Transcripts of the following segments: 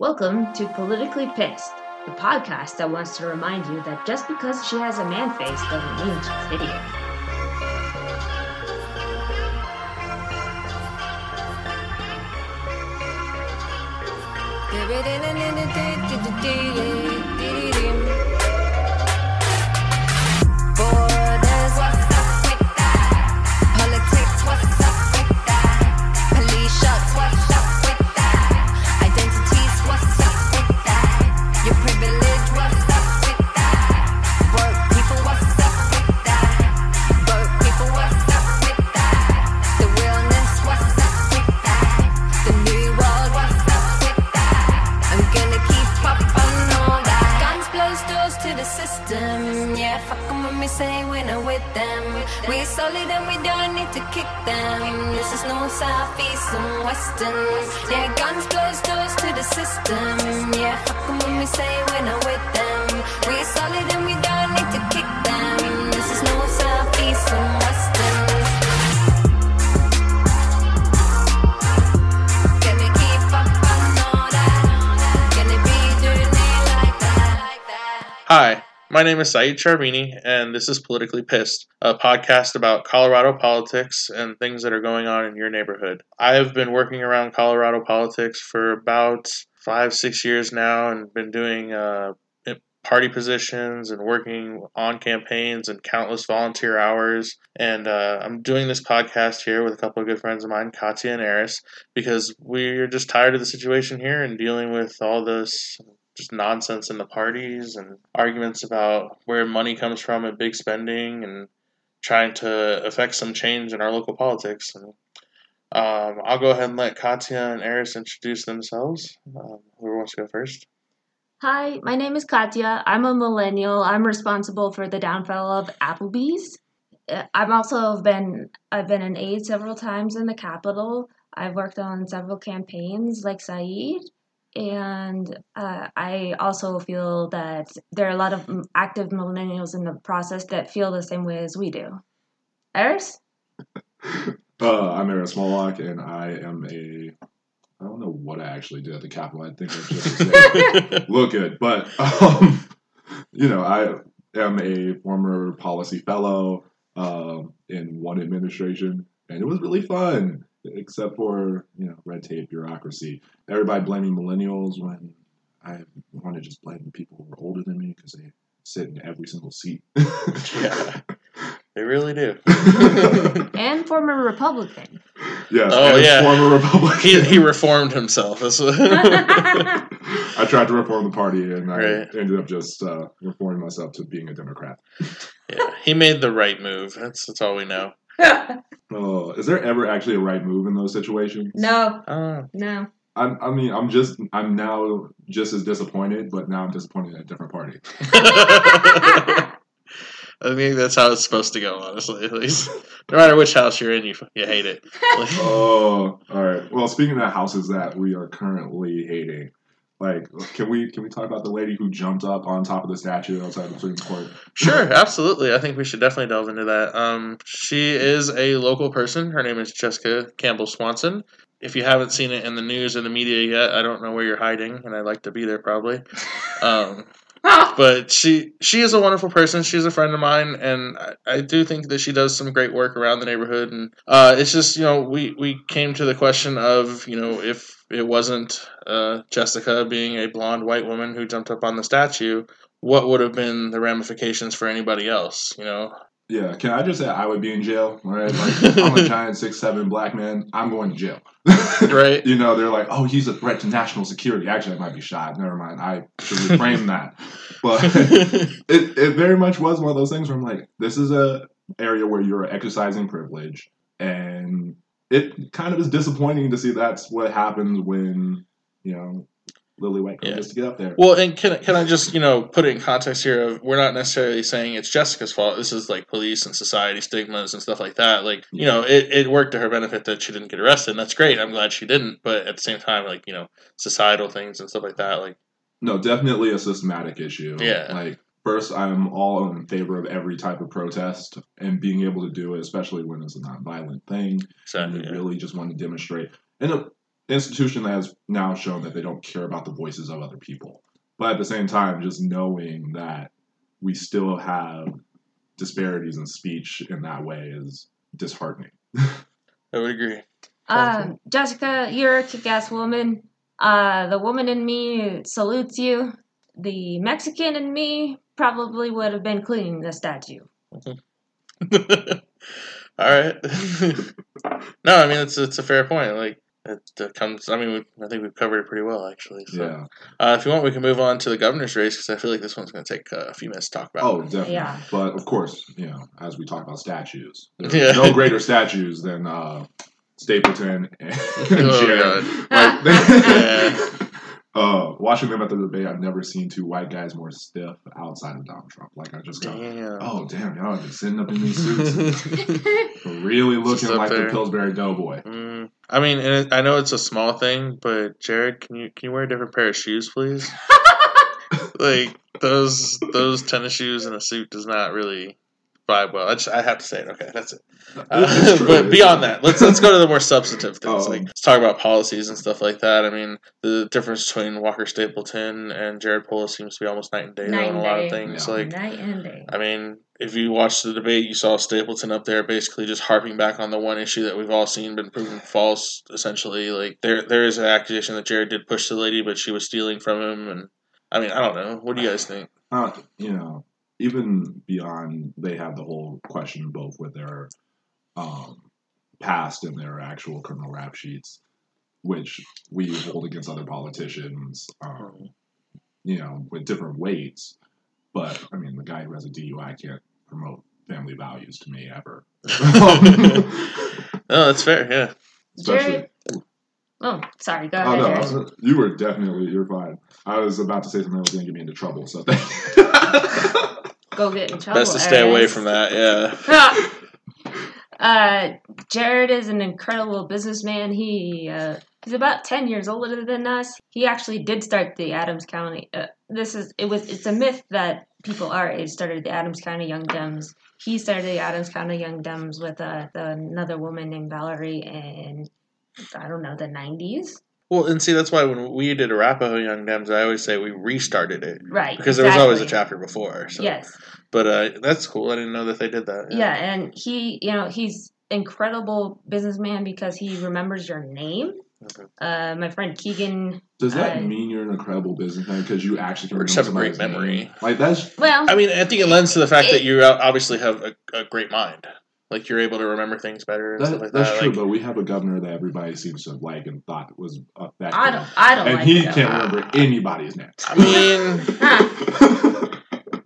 Welcome to Politically Pissed, the podcast that wants to remind you that just because she has a man face doesn't mean she's hideous. Hi, my name is Saeed Charbini, and this is Politically Pissed, a podcast about Colorado politics and things that are going on in your neighborhood. I have been working around Colorado politics for about five, six years now, and been doing uh, party positions and working on campaigns and countless volunteer hours. And uh, I'm doing this podcast here with a couple of good friends of mine, Katya and Eris, because we're just tired of the situation here and dealing with all this just nonsense in the parties and arguments about where money comes from and big spending and trying to affect some change in our local politics. And um, I'll go ahead and let Katya and Eris introduce themselves. Um, whoever wants to go first. Hi, my name is Katya. I'm a millennial. I'm responsible for the downfall of Applebee's. Uh, I've also been I've been an aide several times in the Capitol. I've worked on several campaigns like Saeed, and uh, I also feel that there are a lot of active millennials in the process that feel the same way as we do. Eris? Uh, I'm Aaron Smalllock, and I am a. I don't know what I actually did at the Capitol. I think I just look good, but um, you know, I am a former policy fellow um, in one administration, and it was really fun, except for you know red tape, bureaucracy. Everybody blaming millennials when I want to just blame the people who are older than me because they sit in every single seat. yeah, they really do. And former Republican. Yes, Oh, and yeah. former Republican. he, he reformed himself. I tried to reform the party, and I Right. ended up just uh, reforming myself to being a Democrat. yeah, he made the right move. That's that's all we know. Oh, is there ever actually a right move in those situations? no, Oh, no. I'm, I mean, I'm just, I'm now just as disappointed, but now I'm disappointed at a different party. I think that's how it's supposed to go. Honestly, at least no matter which house you're in, you you hate it. Oh, all right. Well, speaking of houses that we are currently hating, like, can we can we talk about the lady who jumped up on top of the statue outside of the Supreme Court? Sure, absolutely. I think we should definitely delve into that. Um, she is a local person. Her name is Jessica Campbell Swanson. If you haven't seen it in the news or the media yet, I don't know where you're hiding, and I'd like to be there probably. Um, but she she is a wonderful person. She's a friend of mine, and I, I do think that she does some great work around the neighborhood. And uh, it's just you know we we came to the question of you know if it wasn't uh, Jessica being a blonde white woman who jumped up on the statue, what would have been the ramifications for anybody else? You know, Yeah, can I just say I would be in jail? Right, like I'm a giant six seven black man. I'm going to jail. Right. You know, they're like, oh, he's a threat to national security. Actually, I might be shot. Never mind. I should reframe that. But it, it very much was one of those things where I'm like, this is a area where you're exercising privilege, and it kind of is disappointing to see that's what happens when you know Lily White Yeah. comes to get up there. Well, and can can I just you know put it in context here? Of we're not necessarily saying it's Jessica's fault. This is like police and society stigmas and stuff like that. Like you know, it, it worked to her benefit that she didn't get arrested. And that's great. I'm glad she didn't. But at the same time, like you know, societal things and stuff like that. Like No, definitely a systematic issue. Yeah. Like first, I'm all in favor of every type of protest and being able to do it, especially when it's a nonviolent thing. and exactly. you yeah. really just want to demonstrate. And uh, institution that has now shown that they don't care about the voices of other people. But at the same time, just knowing that we still have disparities in speech in that way is disheartening. I would agree. Um, Jessica, you're a kick-ass woman. Uh, the woman in me salutes you. The Mexican in me probably would have been cleaning the statue. All right. no, I mean it's it's a fair point. Like it uh, comes. I mean, we, I think we've covered it pretty well actually. So, Yeah. uh, if you want, we can move on to the governor's race because I feel like this one's going to take uh, a few minutes to talk about. Oh, definitely. Yeah. But of course, you know, as we talk about statues, there's Yeah. no greater statues than uh, Stapleton and Oh, Jared. God. Like, they- Yeah. Uh, watching them at the debate, I've never seen two white guys more stiff outside of Donald Trump. Like I just go, Damn. oh damn, y'all have been sitting up in these suits, really looking like there. the Pillsbury Doughboy. Mm, I mean, and it, I know it's a small thing, but Jared, can you can you wear a different pair of shoes, please? like those those tennis shoes and a suit does not really vibe well. I just I have to say it. Okay, that's it. Uh, but beyond that, let's let's go to the more substantive things. Um, like let's talk about policies and stuff like that. I mean, the difference between Walker Stapleton and Jared Polis seems to be almost night and day Night on a and lot of things. Yeah. Like Night and day. I mean, if you watched the debate, you saw Stapleton up there basically just harping back on the one issue that we've all seen been proven false. Essentially, like there there is an accusation that Jared did push the lady, but she was stealing from him. And I mean, I don't know. What do you guys think? uh, you know, even beyond they have the whole question of both with their um, past and their actual criminal rap sheets, which we hold against other politicians, um, you know, with different weights. But I mean, the guy who has a DUI can't promote family values to me ever. oh, that's fair. Yeah. Especially, Jared. Oh, sorry. Go oh ahead. no, Jared. you were definitely you're fine. I was about to say something that was going to get me into trouble, so thank you. Go get in trouble. Best to stay away from that. Yeah. uh, Jared is an incredible businessman. He uh, he's about ten years older than us. He actually did start the Adams County. Uh, this is it was it's a myth that people our age started the Adams County Young Dems. He started the Adams County Young Dems with uh, the, another woman named Valerie in I don't know the nineties. Well, and see, that's why when we did Arapahoe Young Dems, I always say we restarted it Right. because there was always a chapter before. So. Yes. But uh, that's cool. I didn't know that they did that. Yeah, and he, you know, he's incredible businessman because he remembers your name. Okay. Uh, my friend Keegan. Does that I- mean you're an incredible businessman because you actually can remember have a great somebody's memory. name? Like that's Well, I mean, I think it lends to the fact that you obviously have a, a great mind. Like you're able to remember things better and that, stuff like that's that. true. Like, But we have a governor that everybody seems to like and thought was effective, I don't. I don't and like he it, though. can't remember anybody's name. I mean, Huh.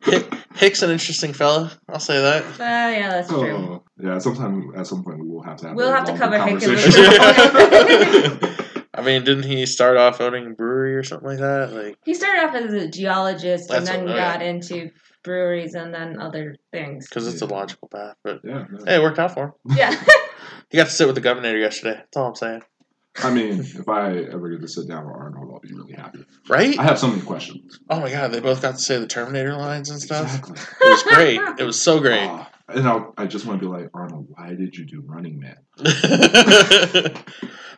Hick, Hick's an interesting fella. I'll say that. Uh, yeah, that's true. Oh, yeah. Sometime at some point we will have to have. We'll a have to longer cover Hick in conversation. I mean, didn't he start off owning a brewery or something like that? Like, He started off as a geologist That's and then what- oh, yeah. got into breweries and then other things. because it's a logical path. But yeah. no. hey, it worked out for him. Yeah. He got to sit with the governor yesterday. That's all I'm saying. I mean, if I ever get to sit down with Arnold, I'll be really happy. Right? I have so many questions. Oh my god, they both got to say the Terminator lines and stuff. Exactly. It was great. It was so great. Ah, and I'll, I just want to be like Arnold. Why did you do Running Man? uh,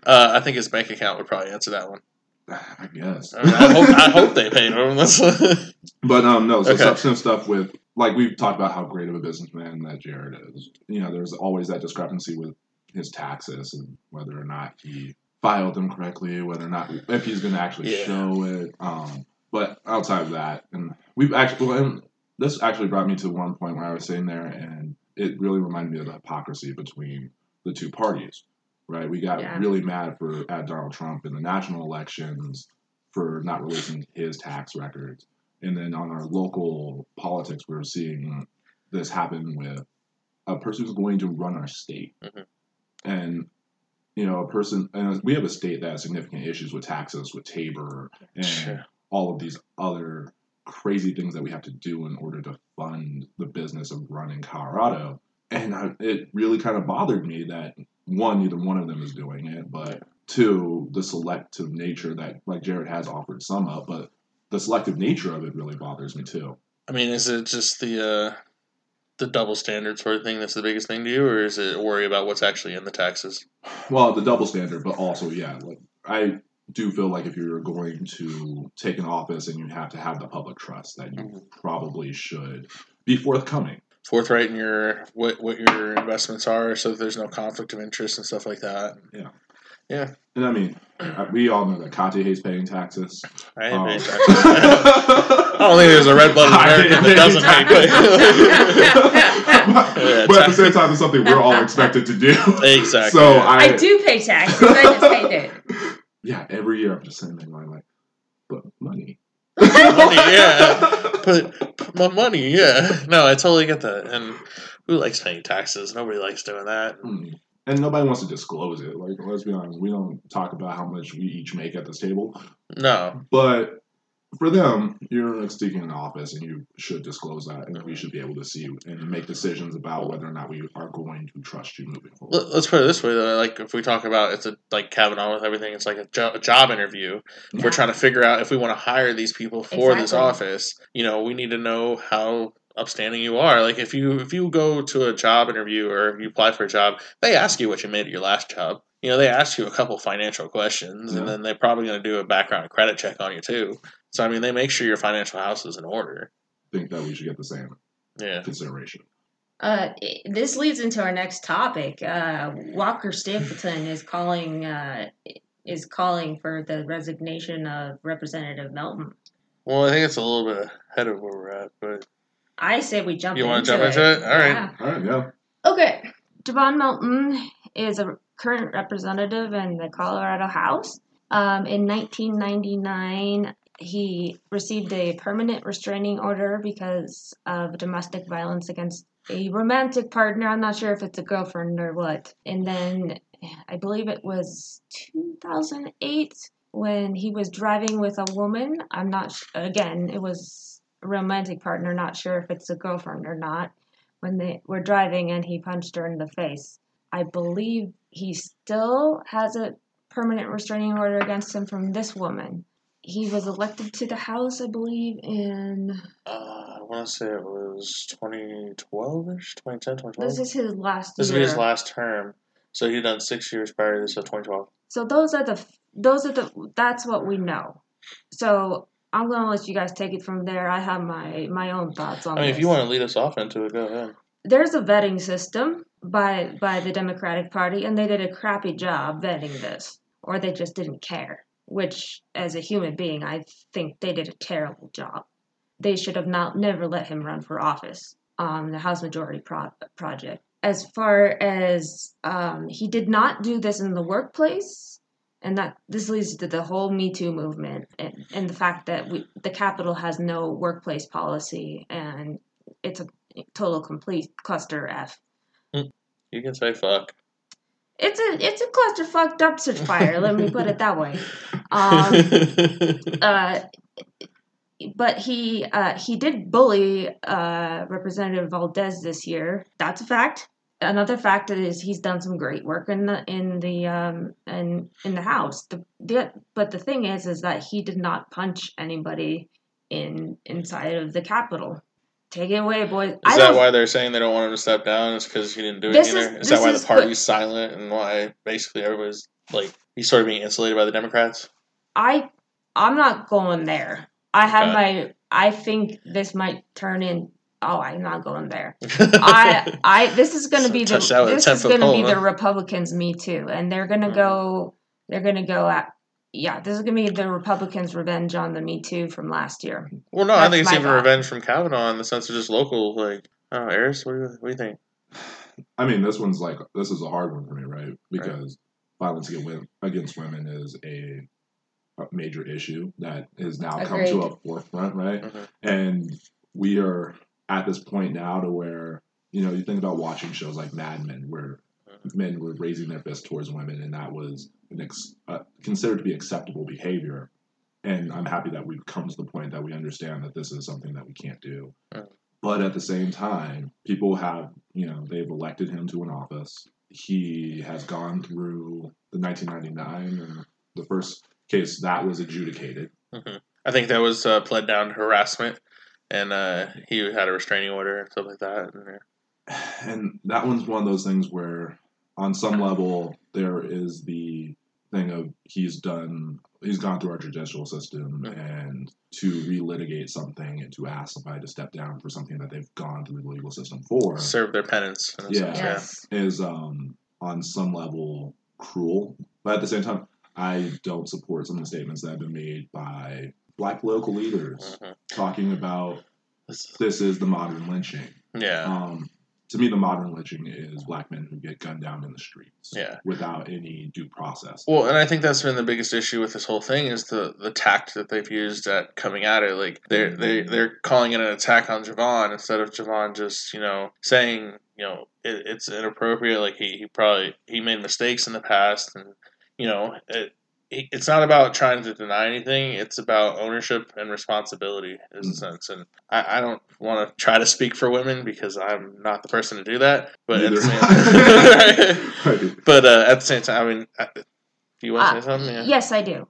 I think his bank account would probably answer that one. I guess. I, mean, I, hope, I hope they paid him. But um, no. So Okay. substantive stuff with like we've talked about how great of a businessman that Jared is. You know, there's always that discrepancy with his taxes and whether or not he filed them correctly, whether or not if he's going to actually Yeah. show it. Um, but outside of that, and we've actually, and this actually brought me to one point where I was sitting there, and it really reminded me of the hypocrisy between the two parties. Right, we got Yeah. really mad for at Donald Trump in the national elections for not releasing his tax records, and then on our local politics, we're seeing this happen with a person who's going to run our state, Mhm. and you know, a person. And we have a state that has significant issues with taxes, with Tabor, and Sure. all of these other crazy things that we have to do in order to fund the business of running Colorado. And I, it really kind of bothered me that one, neither one of them is doing it, but two, the selective nature that, like Jared has offered some up, but the selective nature of it really bothers me too. I mean, is it just the uh, the double standard sort of thing that's the biggest thing to you, or is it worry about what's actually in the taxes? Well, the double standard, but also, yeah, like I do feel like if you're going to take an office and you have to have the public trust, that you Mhm. probably should be forthcoming. Forthright in your what what your investments are, so that there's no conflict of interest and stuff like that. Yeah, yeah. And I mean, uh, we all know that Katya hates paying taxes. I Um, hate taxes. I don't think there's a red-blooded American that doesn't hate but, Yeah, but at the same time, it's something we're all expected to do. Exactly. So yeah. I, I do pay taxes. I just hate it. yeah, every year I'm just sitting there going like, but money. Money, yeah. Put, put my money, yeah. No, I totally get that. And who likes paying taxes? Nobody likes doing that. Mm. And nobody wants to disclose it. Like, let's be honest, we don't talk about how much we each make at this table. No, But for them, you're like seeking an office, and you should disclose that, and we should be able to see you and make decisions about whether or not we are going to trust you moving forward. Let- let's put it this way though. Like if we talk about it's a like Kavanaugh with everything, it's like a, jo- a job interview. Yeah. We're trying to figure out if we want to hire these people for this office. You know, we need to know how upstanding you are. Like if you if you go to a job interview or you apply for a job, they ask you what you made at your last job. You know, they ask you a couple financial questions, and then they're probably going to do a background and credit check on you too. So I mean, they make sure your financial house is in order. think that we should get the same Yeah. consideration. Uh, this leads into our next topic. Uh, Walker Stapleton is calling uh, is calling for the resignation of Representative Melton. Well, I think it's a little bit ahead of where we're at, but I say we jump. You wanna into jump into it? All right. Yeah. All right, yeah. Okay. Jovan Melton is a current representative in the Colorado House. Um, in 1999, he received a permanent restraining order because of domestic violence against a romantic partner. I'm not sure if it's a girlfriend or what. And then I believe it was 2008 when he was driving with a woman. I'm not, sh- again, it was a romantic partner, not sure if it's a girlfriend or not when they were driving and he punched her in the face. I believe he still has a permanent restraining order against him from this woman. He was elected to the House, I believe, in uh, I want to say it was 2012 ish, 2010, 2012. this is his last This will year. be his last term. So he done six years prior to this, so 2012. So those are the those are the that's what we know. So I'm gonna let you guys take it from there. I have my my own thoughts on I mean, this. if you want to lead us off into it, go ahead. there's a vetting system by by the Democratic Party, and they did a crappy job vetting this, or they just didn't care. Which, as a human being, I think they did a terrible job. They should have not never let him run for office on the House Majority pro- Project. As far as um, he did not do this in the workplace, and that this leads to the whole Me Too movement and, and the fact that we, the Capitol has no workplace policy and it's a total complete cluster F. You can say fuck. It's a it's a cluster clusterfuck dumpster fire. let me put it that way. Um, uh, but he uh, he did bully uh, Representative Valdez this year. That's a fact. Another fact is he's done some great work in the in the um, in in the House. The, the but the thing is is that he did not punch anybody in inside of the Capitol. Take it away, boys. Is I that why they're saying they don't want him to step down? Is because he didn't do it either. is-? Is that why is the party's silent and why basically everybody's like he's sort of being insulated by the Democrats? I I'm not going there. I have Okay. my I think this might turn in oh I'm not going there. I I this is gonna So be the touched that with a this is gonna be pole, the? Republicans me too. And they're gonna Mhm. go they're gonna go at yeah, this is gonna be the Republicans' revenge on the Me Too from last year. well, no, I think it's even thought. revenge from Kavanaugh in the sense of just local. Like, oh, Eris, what do you, what do you think? I mean, this one's like this is a hard one for me, right? Because violence against women, is a, a major issue that has now come to a forefront, right? Mhm. And we are at this point now to where you know you think about watching shows like Mad Men, where men were raising their fist towards women, and that was an ex- uh, considered to be acceptable behavior. And I'm happy that we've come to the point that we understand that this is something that we can't do. But at the same time, people have, you know, they've elected him to an office. He has gone through the 1999 and the first case that was adjudicated. hmm I think that was uh, pled down to harassment, and uh, he had a restraining order and stuff like that. And, and that one's one of those things where on some level there is the thing of he's done he's gone through our judicial system and to relitigate something and to ask somebody to step down for something that they've gone through the legal system for Serve their penance. Yeah. Yes. is um on some level cruel. But at the same time, I don't support some of the statements that have been made by black political leaders Mhm. talking about This- this is the modern lynching. Yeah. Um, to me, the modern lynching is black men who get gunned down in the streets Yeah. without any due process. Well, and I think that's been the biggest issue with this whole thing is the the tact that they've used at coming at it. Like they're mm-hmm. they they're calling it an attack on Jovan instead of Jovan just you know saying you know it, it's inappropriate. Like he, he probably he made mistakes in the past, and you know it. It- It's not about trying to deny anything. It's about ownership and responsibility, is the Mhm. sense. And I, I don't want to try to speak for women because I'm not the person to do that. But at the same, Right. but uh, at the same time, I mean, do you want to Uh, say something? Yeah. Yes, I do.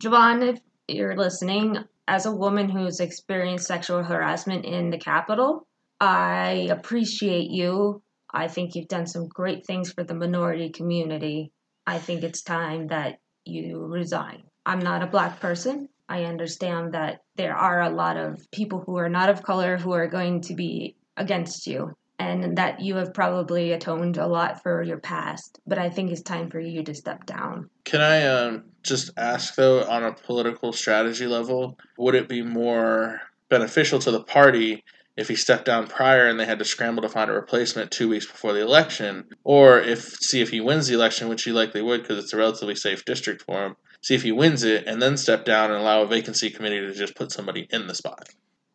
Jovan, if you're listening, as a woman who's experienced sexual harassment in the Capitol, I appreciate you. I think you've done some great things for the minority community. I think it's time that you resign. I'm not a black person. I understand that there are a lot of people who are not of color who are going to be against you and that you have probably atoned a lot for your past, but I think it's time for you to step down. Can I um, just ask though, on a political strategy level, would it be more beneficial to the party if he stepped down prior and they had to scramble to find a replacement two weeks before the election, or if see if he wins the election, which he likely would because it's a relatively safe district for him. See if he wins it and then step down and allow a vacancy committee to just put somebody in the spot.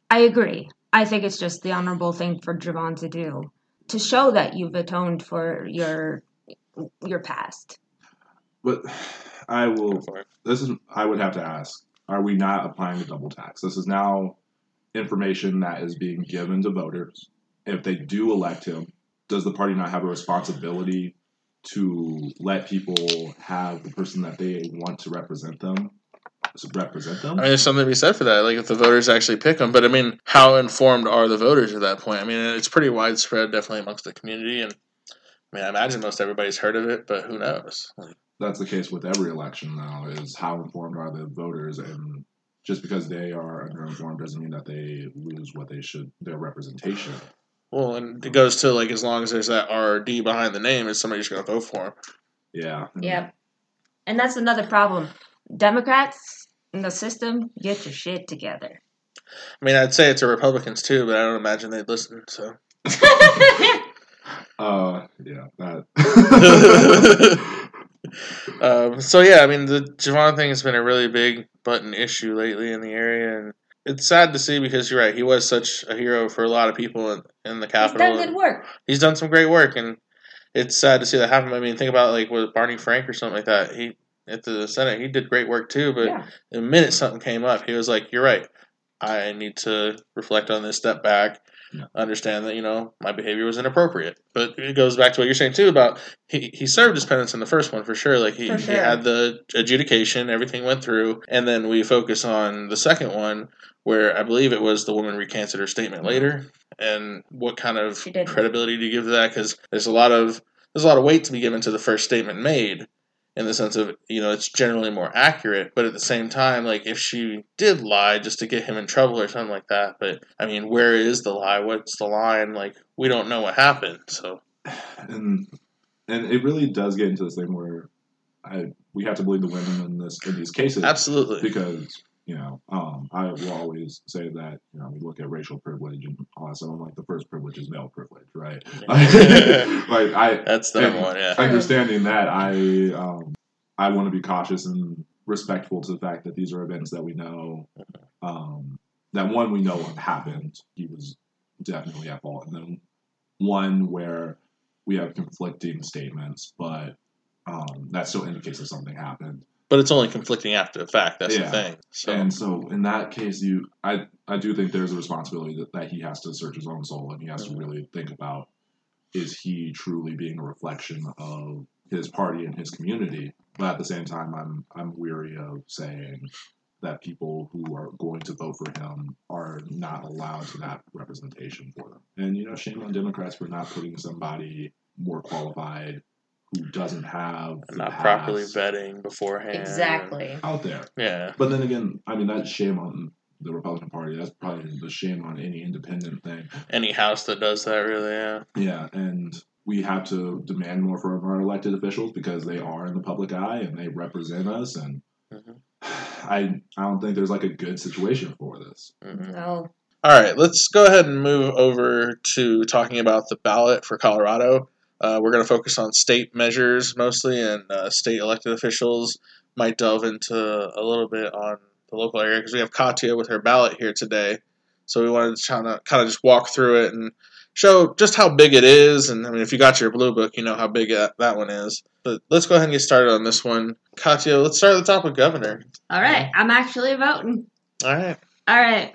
I agree. I think it's just the honorable thing for Jovan to do to show that you've atoned for your your past. But I will. This is. I would have to ask: Are we not applying the double tax? This is now information that is being given to voters. If they do elect him, does the party not have a responsibility to let people have the person that they want to represent them to represent them? I mean, there's something to be said for that. Like, if the voters actually pick him, but I mean, how informed are the voters at that point? I mean, it's pretty widespread, definitely amongst the community, and I mean, I imagine most everybody's heard of it, but who knows? That's the case with every election now. Is how informed are the voters, and just because they are underinformed doesn't mean that they lose what they should their representation. well, and it goes to like as long as there's that RD behind the name, is somebody just going to vote for him? Yeah. Yep. And that's another problem. Democrats in the system, get your shit together. I mean, I'd say it's the Republicans too, but I don't imagine they'd listen. So, Uh, yeah, that. um, so yeah, I mean, the Jovan thing has been a really big button issue lately in the area, and it's sad to see because you're right. He was such a hero for a lot of people in, in the capital. He's done good work. he's done some great work, and it's sad to see that happen. I mean, think about like with Barney Frank or something like that. He at the Senate, he did great work too. But Yeah. the minute something came up, he was like, "You're right. I need to reflect on this, step back. Understand that you know my behavior was inappropriate." But it goes back to what you're saying too about he he served his penance in the first one for sure. Like he, For he had the adjudication, everything went through, and then we focus on the second one. Where I believe it was the woman recanted her statement mm-hmm. later, and what kind of credibility do you give to that? Because there's a lot of there's a lot of weight to be given to the first statement made, in the sense of you know it's generally more accurate, but at the same time, like if she did lie just to get him in trouble or something like that, but I mean, where is the lie? What's the line? Like we don't know what happened, so and and it really does get into this thing where I we have to believe the women in this in these cases absolutely, because you know um, I will always say that you know we look at racial privilege and all that stuff. I'm like the first privilege is male privilege, right? like I that's the one. Yeah, understanding that I um, I want to be cautious and respectful to the fact that these are events that we know um, that one we know what happened. He was definitely at fault, and then one where we have conflicting statements, but um, that still indicates that something happened. But it's only conflicting after the fact. That's Yeah. the thing. So And so, in that case, you, I, I do think there's a responsibility that, that he has to search his own soul and he has to really think about: is he truly being a reflection of his party and his community? But at the same time, I'm, I'm weary of saying that people who are going to vote for him are not allowed to that representation for them. And you know, shame on Democrats for not putting somebody more qualified who doesn't have the Not properly vetting beforehand. Exactly. out there. Yeah. But then again, I mean that's shame on the Republican Party. That's probably the shame on any independent thing. Any house that does that, really, yeah. Yeah, and we have to demand more from our elected officials because they are in the public eye and they represent us. And Mhm. I I don't think there's like a good situation for this. Mhm. No. All right, let's go ahead and move over to talking about the ballot for Colorado. Uh, we're going to focus on state measures mostly, and uh, state elected officials might delve into a little bit on the local area because we have Katya with her ballot here today. So we wanted to kind of kind of just walk through it and show just how big it is. And I mean, if you got your blue book, you know how big that, that one is. But let's go ahead and get started on this one. Katya, let's start at the top with governor. All right. I'm actually voting. All right. All right.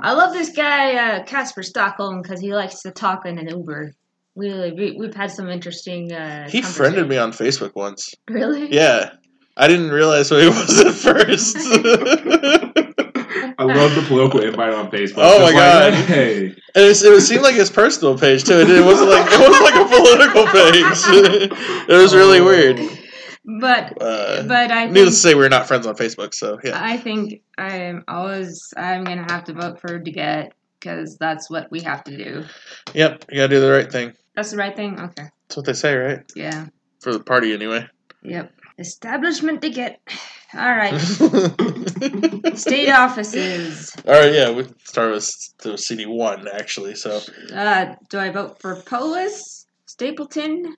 I love this guy, uh, Casper Stockham, because he likes to talk in an Uber. We, we, we've had some interesting. Uh, He friended me on Facebook once. Really? Yeah. I didn't realize who he was at first. I love the political invite on Facebook. Oh my It's like, God. Hey, And it's, it seemed like his personal page too. It, it wasn't like it wasn't like a political page. it was really weird. But Uh, but I needless to say, we're not friends on Facebook, so yeah. I think I'm always I'm gonna have to vote for DeGette because that's what we have to do. Yep, you gotta do the right thing. That's the right thing. Okay. That's what they say, right? Yeah. For the party, anyway. Yep. Establishment DeGette. All right. State offices. All right, yeah, we start with the CD one actually. So Uh, do I vote for Polis, Stapleton,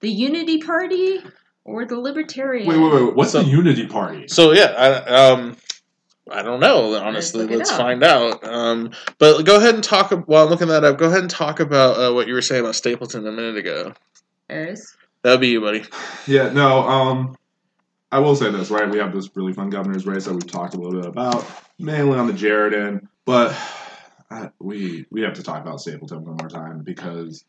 the Unity Party, or the Libertarian? wait, wait, wait. What's So- the Unity Party? So yeah, I, um, I don't know. Honestly, look it let's find out. Um, but go ahead and talk. While I'm looking that up, go ahead and talk about uh, what you were saying about Stapleton a minute ago. There's That'll be you, buddy. Yeah, no, um, I will say this, right? We have this really fun governor's race that we've talked a little bit about, mainly on the Jared end, but uh, we we have to talk about Stapleton one more time because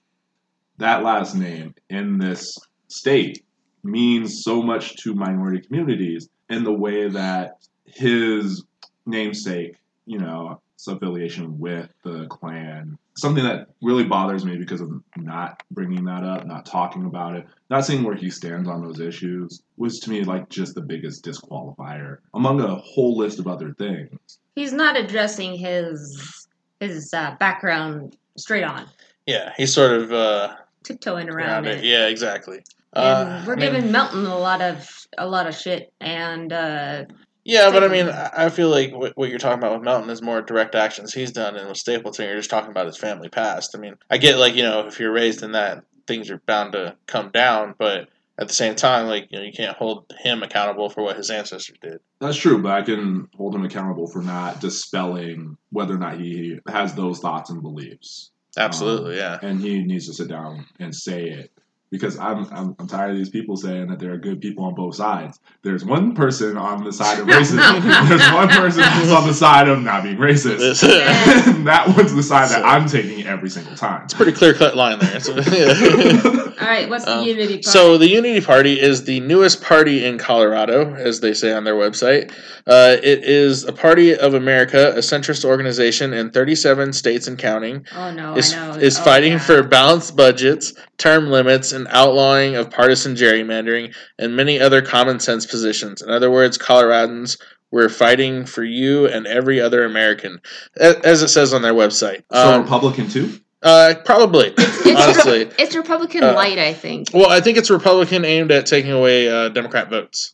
that last name in this state means so much to minority communities in the way that his namesake, you know, his affiliation with the Klan, something that really bothers me because of not bringing that up, not talking about it, not seeing where he stands on those issues, was to me like just the biggest disqualifier among a whole list of other things. he's not addressing his his uh, background straight on, Yeah, he's sort of uh, tiptoeing around around it. it. Yeah, exactly. And Uh, we're I mean- giving Melton a lot of a lot of shit, and uh, Yeah, but I mean, I I feel like what what you're talking about with Melton is more direct actions he's done, and with Stapleton, you're just talking about his family past. I mean, I get like you know if you're raised in that, things are bound to come down, but at the same time, like you know, you can't hold him accountable for what his ancestors did. That's true, but I can hold him accountable for not dispelling whether or not he has those thoughts and beliefs. Absolutely, um, yeah. and he needs to sit down and say it because I'm, I'm I'm tired of these people saying that there are good people on both sides. There's one person on the side of racism. There's one person who's on the side of not being racist. It's, and that one's the side that I'm taking every single time. it's a pretty clear cut line there. So, yeah. all right, what's the Um, Unity Party? So the Unity Party is the newest party in Colorado, as they say on their website. Uh, it is a party of America, a centrist organization in 37 states and counting. oh no, is, I know. is Oh, fighting yeah. for balanced budgets, term limits, and outlawing of partisan gerrymandering, and many other common sense positions. In other words, Coloradans, we're fighting for you and every other American, as it says on their website. so Um, Republican too. uh, probably, It's, honestly. it's Republican Uh, light, I think. Well, I think it's Republican aimed at taking away uh, Democrat votes.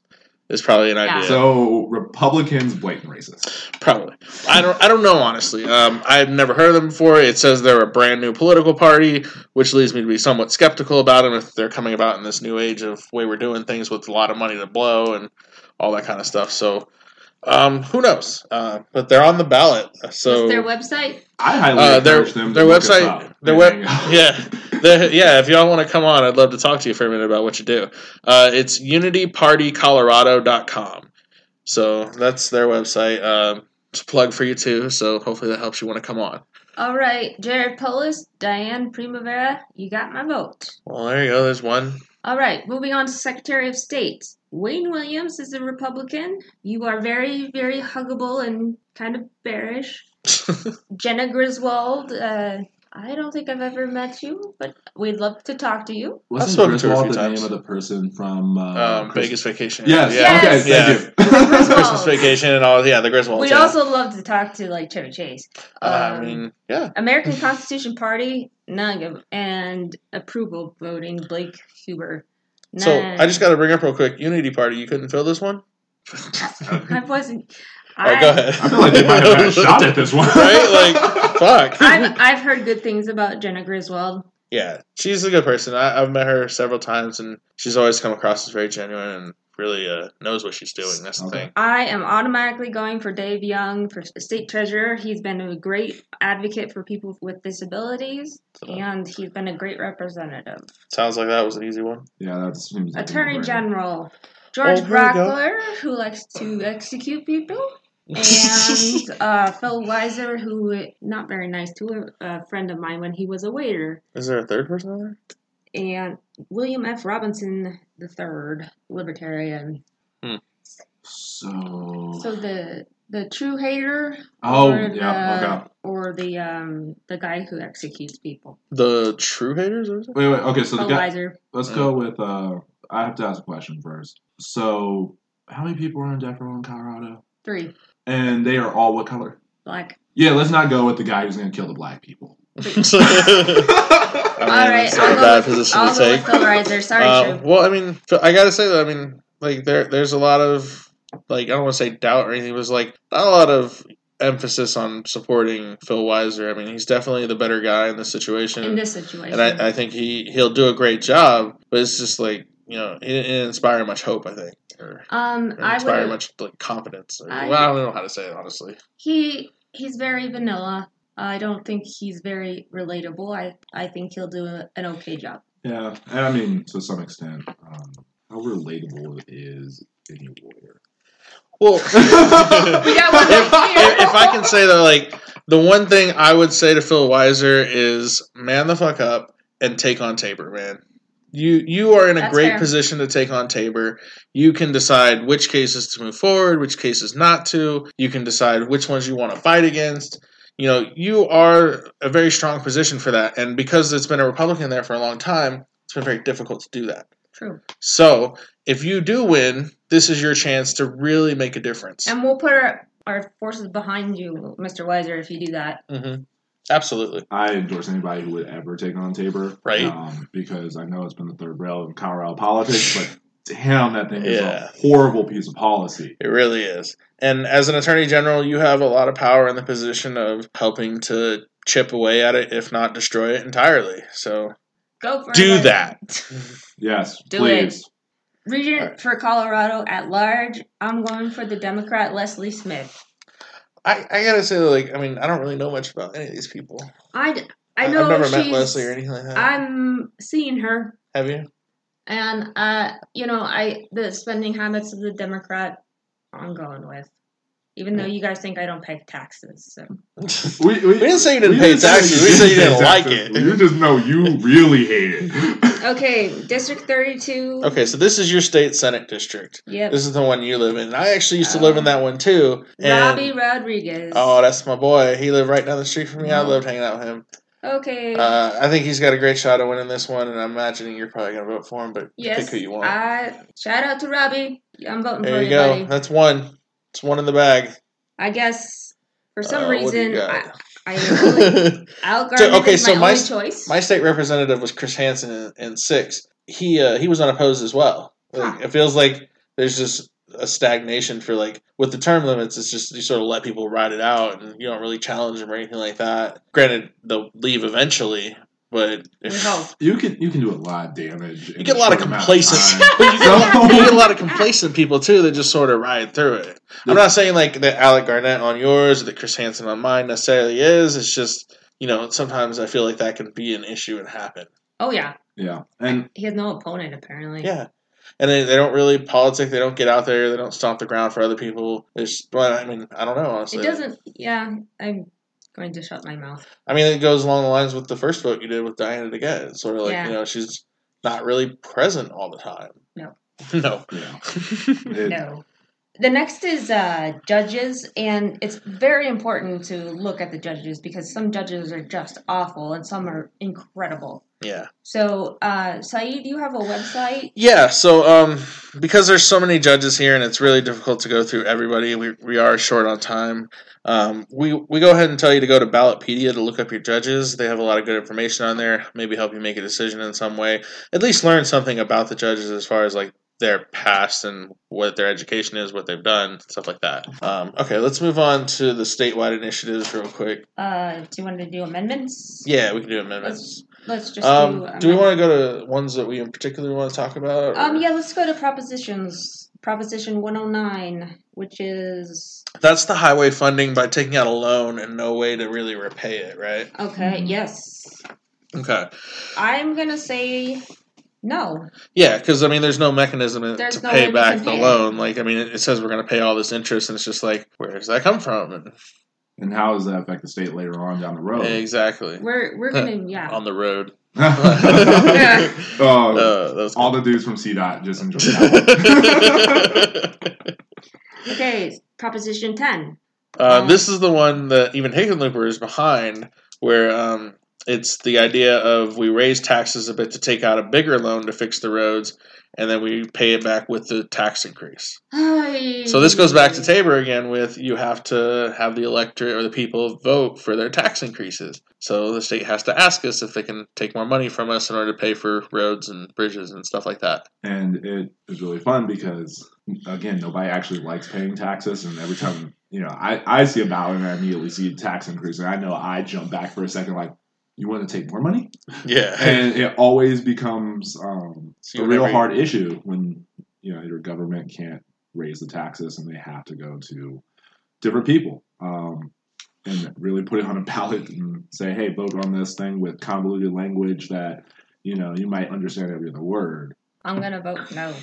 Is probably an Yeah. idea. So Republicans blatant racist. Probably. I don't. I don't know honestly. Um, I've never heard of them before. It says they're a brand new political party, which leads me to be somewhat skeptical about them if they're coming about in this new age of way we're doing things with a lot of money to blow and all that kind of stuff. So, um, who knows? Uh, but they're on the ballot. So What's their website? I highly Uh, their- encourage them. their to look us website- up their web- yeah. The, yeah, if y'all want to come on, I'd love to talk to you for a minute about what you do. Uh, it's unitypartycolorado.com. So that's their website. Um, it's a plug for you too. So hopefully that helps you want to come on. All right, Jared Polis, Dianne Primavera, you got my vote. Well, there you go. There's one. All right, moving on to Secretary of State. Wayne Williams is a Republican. You are very, very huggable and kind of bearish. Jena Griswold, uh, I don't think I've ever met you, but we'd love to talk to you. Wasn't spoken to her a Griswold few the times. name of the person from uh, Um, Chris- Vegas vacation. Yes. Yeah. Okay. Yes. Thank Yeah. you. Christmas vacation and all. Yeah, the Griswolds. We'd yeah. also love to talk to like Chevy Chase. Uh, I Um, mean, yeah. American Constitution Party, none and approval voting, Blake Huber. So I just got to bring up real quick. Unity Party. You couldn't fill this one. I wasn't. I, go ahead. I feel like they might have had a shot at this one. right? Like, fuck. I've, I've heard good things about Jena Griswold. Yeah, she's a good person. I, I've met her several times, and she's always come across as very genuine and really uh, knows what she's doing. That's the Okay. thing. I am automatically going for Dave Young for state treasurer. He's been a great advocate for people with disabilities, So, and he's been a great representative. sounds like that was an easy one. Yeah, that seems. Attorney no-brainer. General George Oh, here we go. Brauchler, who likes to execute people, and uh, Phil Weiser, who not very nice to a, a friend of mine when he was a waiter, Is there a third person on there? And William F. Robinson III, libertarian. So. So the the true hater, Oh, or yeah, the, okay. or the um the guy who executes people, The True Haters? Or Wait, wait. Okay, so the Phil guy. Weiser. Let's go with. uh I have to ask a question first. So, how many people are on death row in Colorado? Three And they are all what color? black. Yeah, let's not go with the guy who's going to kill the black people. I mean, All right, it's not I'll a bad with, position I'll to take. with Phil Weiser. Sorry, Uh, well, I mean, I gotta say that. I mean, like there, there's a lot of like I don't want to say doubt or anything. It was like not a lot of emphasis on supporting Phil Weiser. I mean, he's definitely the better guy in this situation, In this situation, and I, I think he he'll do a great job. But it's just like you know, it didn't inspire much hope. I think, or um, I inspire much like confidence. Or, I- well, I don't know how to say it honestly. He he's very vanilla. I don't think he's very relatable. I I think he'll do a, an okay job. Yeah, and I mean, to some extent, um, how relatable is any lawyer? Well, We got one if, if, if I can say that, like the one thing I would say to Phil Weiser is man the fuck up and take on Tabor, man. You you are in a That's great fair. position to take on Tabor. You can decide which cases to move forward, which cases not to. You can decide which ones you want to fight against. You know, you are a very strong position for that. And because it's been a Republican there for a long time, it's been very difficult to do that. True. So if you do win, this is your chance to really make a difference. And we'll put our our forces behind you, Mr. Weiser, if you do that. hmm Absolutely. I endorse anybody who would ever take on Tabor, Right. Um, because I know it's been the third rail in Colorado politics, but damn, that thing is a horrible piece of policy. It really is. And as an attorney general, you have a lot of power in the position of helping to chip away at it, if not destroy it entirely. So Go for Do it. that. Yes, Do please. Regent for Colorado at large. I'm going for the Democrat Leslie Smith. I, I gotta say, like, I mean, I don't really know much about any of these people. I, I know have never met Leslie or anything like that. I'm seeing her, have you? And uh, you know, I the spending habits of the Democrat. I'm going with, even though you guys think I don't pay taxes. So We, we, didn't say you didn't we pay say taxes. We said you didn't like it. You just know you really hate it. okay, District 32. Okay, so this is your state senate district. Yep. This is the one you live in. I actually used to live in that one too. And, Robbie Rodriguez. Oh, that's my boy. He lived right down the street from me. I loved hanging out with him. Okay. Uh, I think he's got a great shot at winning this one, and I'm imagining you're probably going to vote for him, but yes. pick who you want. I shout out to Robbie. I'm voting there for you you, go. That's one. It's one in the bag. I guess for some Uh, what do you reason I? I really, Al So, okay, is so my, my only choice. My state representative was Chris Hansen in, in six. He uh, he was unopposed as well. Like, Huh. It feels like there's just a stagnation for like with the term limits. It's just you sort of let people ride it out, and you don't really challenge them or anything like that. Granted, they'll leave eventually, but if, you can you can do a lot of damage. You get a lot of complacent. complacent. but you get, you get a lot of complacent people too that just sort of ride through it. I'm not saying like that Alec Garnett on yours or that Chris Hansen on mine necessarily is. It's just you know sometimes I feel like that can be an issue and happen. Oh yeah, yeah, and he has no opponent apparently. Yeah. And they, they don't really politic. They don't get out there. They don't stomp the ground for other people. It's well, I mean, I don't know. Honestly, It doesn't. Yeah, I'm going to shut my mouth. I mean, it goes along the lines with the first vote you did with Diana DeGette. It's sort of like Yeah. you know she's not really present all the time. No. no. yeah, It- no. The next is uh, judges, and it's very important to look at the judges because some judges are just awful and some are incredible. Yeah. So, uh, Saeed, you have a website? Yeah, so um, because there's so many judges here and it's really difficult to go through everybody, we, we are short on time. Um, we, we go ahead and tell you to go to Ballotpedia to look up your judges. They have a lot of good information on there, maybe help you make a decision in some way. At least learn something about the judges as far as like their past and what their education is, what they've done, stuff like that. Um, okay, let's move on to the statewide initiatives real quick. Uh, do you want to do amendments? Yeah, we can do amendments. Let's just Um, do. do we want to go to ones that we in particular want to talk about? or- Um, yeah, let's go to propositions. Proposition 109, which is That's the highway funding by taking out a loan and no way to really repay it, right? okay. Mhm. Yes, Okay. I'm gonna say no. Yeah, because I mean, there's no mechanism to no pay back can the pay it. loan. Like, I mean, it, it says we're going to pay all this interest, and it's just like, where does that come from? And, And how does that affect the state later on down the road? exactly We're we're gonna yeah. on the road. uh, Uh, that all the dudes from CDOT just enjoy that Okay, proposition 10. uh, Um, this is the one that even Hickenlooper is behind, where um, it's the idea of we raise taxes a bit to take out a bigger loan to fix the roads, and then we pay it back with the tax increase. So this goes back to Tabor again with you have to have the electorate or the people vote for their tax increases. So the state has to ask us if they can take more money from us in order to pay for roads and bridges and stuff like that. and it is really fun because again nobody actually likes paying taxes and every time you know i, I see a ballot and i immediately see a tax increase and i know i jump back for a second like you want to take more money Yeah. and it always becomes um, So a real whenever- hard issue when you know your government can't raise the taxes and they have to go to different people um, and really put it on a ballot and say hey vote on this thing with convoluted language that you know you might understand every other word I'm gonna vote no.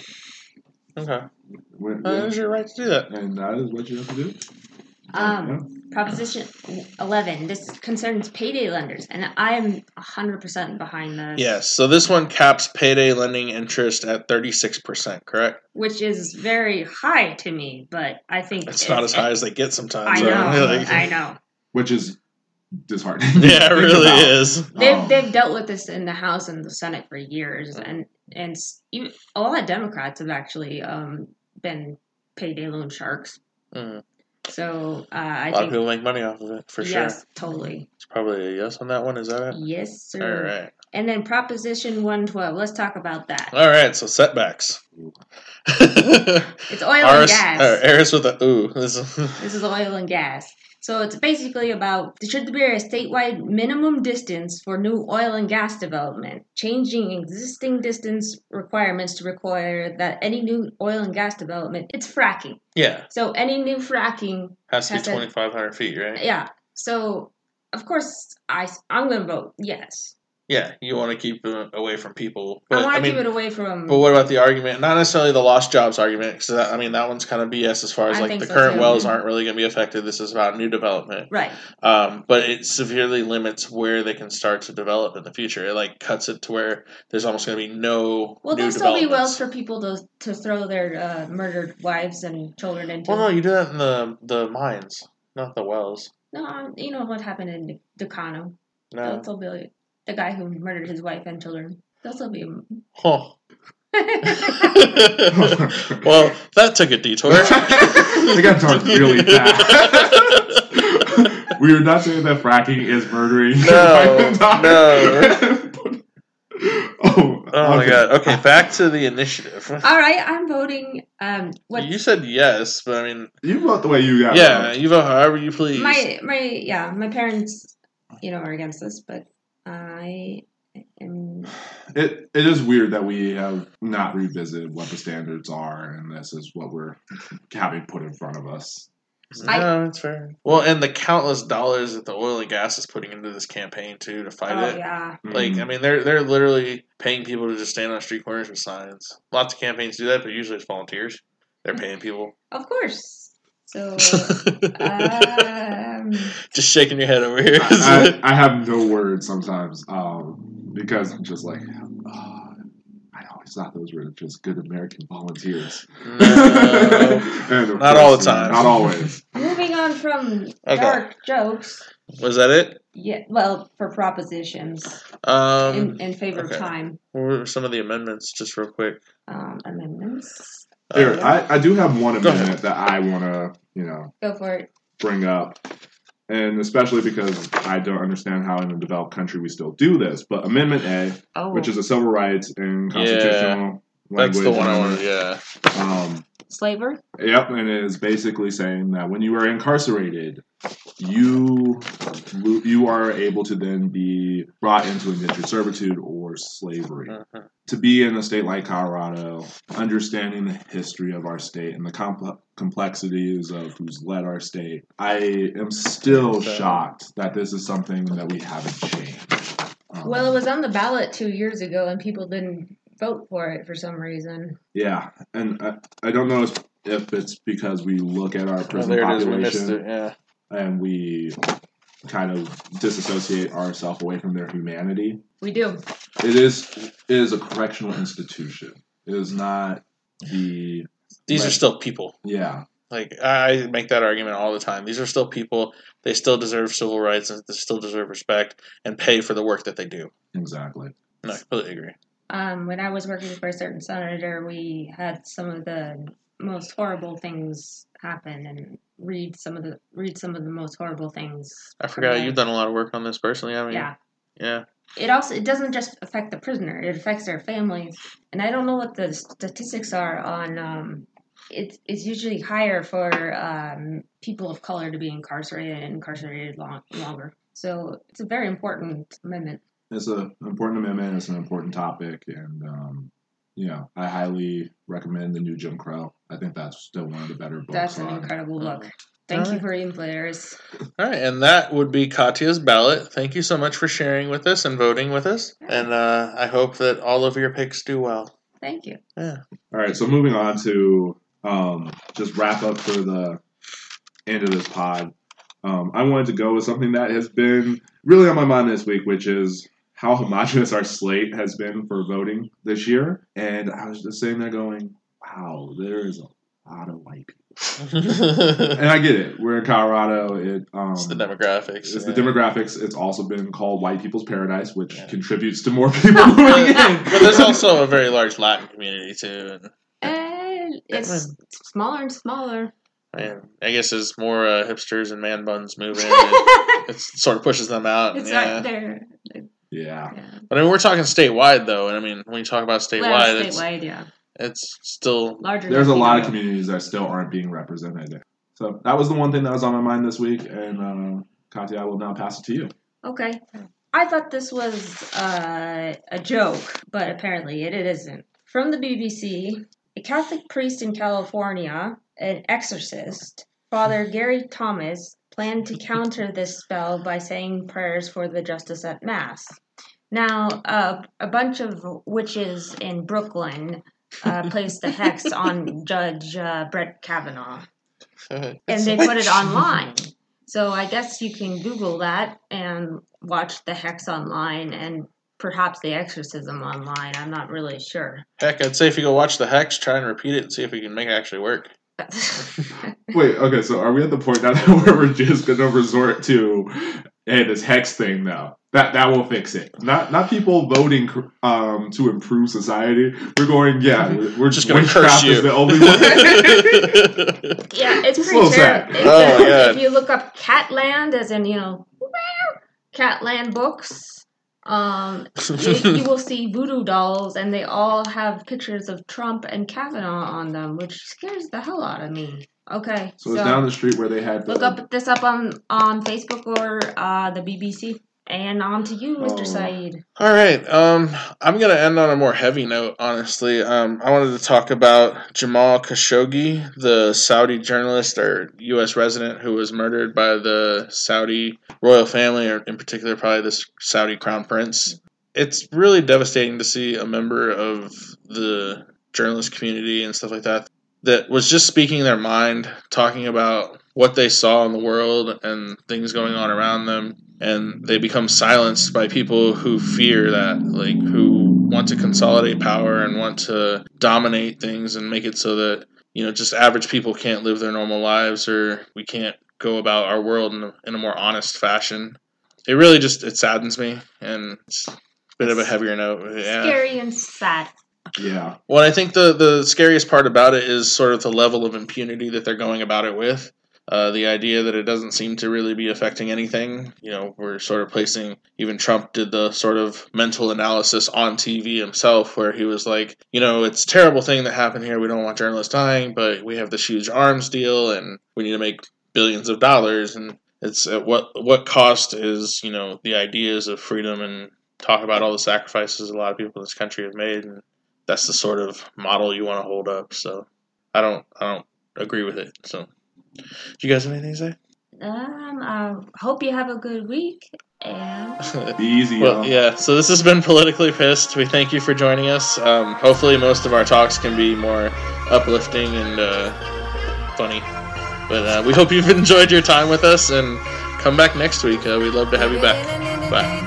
Okay. When- Uh, it's your right to do that. and that is what you have to do. Um, proposition 11. This concerns payday lenders, and I'm 100% behind this. Yes. So this one caps payday lending interest at 36%, correct? Which is very high to me, but I think It's not as high as they get sometimes. I so, know. like- I know. Which is disheartening. yeah, it really about. is. They've, Um, they've dealt with this in the House and the Senate for years, and and even, a lot of Democrats have actually um, been payday loan sharks. Mm. So uh, A I lot of people make money off of it, for sure. yes, totally, It's probably a yes on that one. Is that it? yes, sir. All right. And then Proposition One Twelve. Let's talk about that. All right. So setbacks. It's oil and gas. uh, Aris with a ooh. This is, This is oil and gas. So it's basically about there should be a statewide minimum distance for new oil and gas development, changing existing distance requirements to require that any new oil and gas development it's fracking. yeah, So any new fracking, has to be Has to- five hundred feet, right? yeah. So of course I I'm gonna vote yes. Yeah, you want to keep it away from people, I but want I, to mean, keep it away from. but what about the argument? Not necessarily the lost jobs argument, because I mean that one's kind of BS as far as I like the so, current too. wells aren't really going to be affected. This is about new development, right. um, but it severely limits where they can start to develop in the future. It like cuts it to where there's almost going to be no Well, there'll still be wells for people to to throw their uh, murdered wives and children into. Well, no, you do that in the the mines, not the wells. No, um, you know what happened in Dacono. No, They'll still be the guy who murdered his wife and children. They'll still be. huh. well, that took a detour. they got dark really fast. we are not saying that fracking is murdering. No, no. oh, Oh my okay. god. Okay, back to the initiative. All right, I'm voting. Um, what You said yes, but I mean, You vote the way you got. yeah, you vote however you please. my my yeah, my parents, you know, are against this, but I am. It it is weird that we have not revisited what the standards are, and this is what we're having put in front of us. I- no, it's fair. Well, and the countless dollars that the oil and gas is putting into this campaign too to fight Oh it. yeah, Like, Mm. I mean, they're they're literally paying people to just stand on street corners with signs. Lots of campaigns do that, but usually it's volunteers. They're paying people. of course. So um, just shaking your head over here. I, I, I have no words sometimes um, because I'm just like, oh, I always thought those were just good American volunteers. No. And of Not all the time. Not always. Moving on from Okay. dark jokes. Was that it? Yeah, well, for propositions Um, in, in favor okay. of time what were some of the amendments, just real quick? um, amendments. Here, Uh, I, I do have one amendment that I want to, you know, Go for it. bring up, and especially because I don't understand how in a developed country we still do this. But Amendment A, Oh, which is a civil rights and constitutional language, That's the one I amendment, wanted. Yeah. Um, slaver. Yep, and it is basically saying that when you are incarcerated, you you are able to then be brought into indentured servitude or slavery. Mhm. To be in a state like Colorado, understanding the history of our state and the compl- complexities of who's led our state, I am still Okay. shocked that this is something that we haven't changed. Um, Well, it was on the ballot two years ago, and people didn't vote for it for some reason. yeah, and I, I don't know if- if it's because we look at our Oh, prison there it is. We population. missed it. Yeah. And we kind of disassociate ourselves away from their humanity. We do. It is it is a correctional institution. It is not the These are still people. yeah Like I make that argument all the time. These are still people. They still deserve civil rights and they still deserve respect and pay for the work that they do. exactly. No, I completely agree. Um, when I was working for a certain senator, we had some of the most horrible things happen, and read some of the read some of the most horrible things. I forgot it. you've done a lot of work on this personally. I mean, Yeah. yeah. It also it doesn't just affect the prisoner; it affects their families. And I don't know what the statistics are on. Um, it's it's usually higher for um, people of color to be incarcerated and incarcerated long, longer. So it's a very important amendment. It's an important amendment. It's an important topic, and um, you know I highly recommend the new Jim Crow. I think that's still one of the better books. That's an on- incredible book. Thank you for for inflators. All right, and that would be Katya's ballot. Thank you so much for sharing with us and voting with us. And uh, I hope that all of your picks do well. Thank you. Yeah. All right, so moving on to um, just wrap up for the end of this pod. Um, I wanted to go with something that has been really on my mind this week, which is how homogenous our slate has been for voting this year. And I was just sitting there going, wow, there is a lot of white people. And I get it. We're in Colorado. It um, the demographics. it's yeah. the demographics. It's also been called white people's paradise, which Yeah. contributes to more people moving in. But there's also a very large Latin community too. And And it's smaller and smaller. man, I guess as more uh, hipsters and man buns move in, it, it sort of pushes them out. it's yeah. right there. Yeah. Yeah. But I mean, we're talking statewide though, and I mean, when you talk about statewide, Well, it's, statewide, yeah. it's still Larger. There's a lot of communities that still aren't being represented. So that was the one thing that was on my mind this week. And uh, Katya, I will now pass it to you. Okay. I thought this was uh, a joke, but apparently it, it isn't. From the BBC, a Catholic priest in California, an exorcist, Father Gary Thomas, planned to counter this spell by saying prayers for the justice at Mass. Now, uh, a bunch of witches in Brooklyn uh, placed a hex on Judge uh, Brett Kavanaugh and they put it online. So I guess you can Google that and watch the hex online and perhaps the exorcism online. I'm not really sure. Heck, I'd say if you go watch the hex, try and repeat it and see if we can make it actually work. Wait, okay, so are we at the point now where we're just going to resort to, hey, this hex thing now? That that will fix it. Not not people voting um, to improve society. We're going, yeah, we're, we're Just gonna curse you. is the only way. yeah, it's It's pretty little terrible. sad. Oh, my God. If you look up Catland, as in you know, Catland books, um, you, you will see voodoo dolls, and they all have pictures of Trump and Kavanaugh on them, which scares the hell out of me. Okay, So it's down the street where they had. Look up this up on on Facebook or uh, the BBC. And on to you, Mr. Oh. Saeed. All right. Um, I'm gonna end on a more heavy note. Honestly, um, I wanted to talk about Jamal Khashoggi, the Saudi journalist or U.S. resident who was murdered by the Saudi royal family, or in particular, probably the Saudi crown prince. It's really devastating to see a member of the journalist community and stuff like that that was just speaking their mind, talking about what they saw in the world and things going on around them, and they become silenced by people who fear that, like who want to consolidate power and want to dominate things and make it so that you know just average people can't live their normal lives or we can't go about our world in a, in a more honest fashion. It really just it saddens me and it's a bit of a heavier note. Yeah. Scary and sad. Yeah. Well, I think the the scariest part about it is sort of the level of impunity that they're going about it with. Uh, the idea that it doesn't seem to really be affecting anything. You know, we're sort of placing. Even Trump did the sort of mental analysis on TV himself, where he was like, you know, it's terrible thing that happened here. We don't want journalists dying, but we have this huge arms deal, and we need to make billions of dollars. And it's at what what cost is you know the ideas of freedom and talk about all the sacrifices a lot of people in this country have made, and that's the sort of model you want to hold up. So I don't I don't agree with it. So do you guys have anything to say? Um, I hope you have a good week. And Be easy, Well, y'all. yeah. So this has been politically pissed. We thank you for joining us. Um, hopefully, most of our talks can be more uplifting and uh, funny. But uh, we hope you've enjoyed your time with us, and come back next week. Uh, we'd love to have you back. Bye.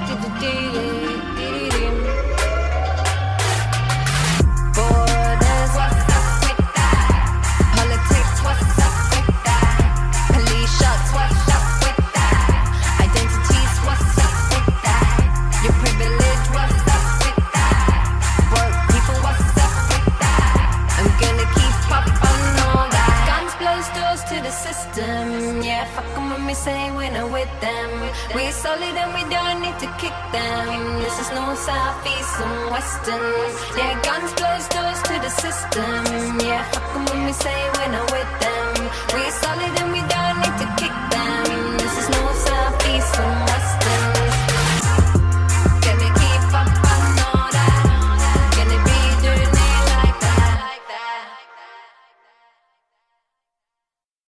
This is no south, east, and western. Yeah, guns blows doors to the system. Yeah, fuck 'em when we say we're not with them. We're solid and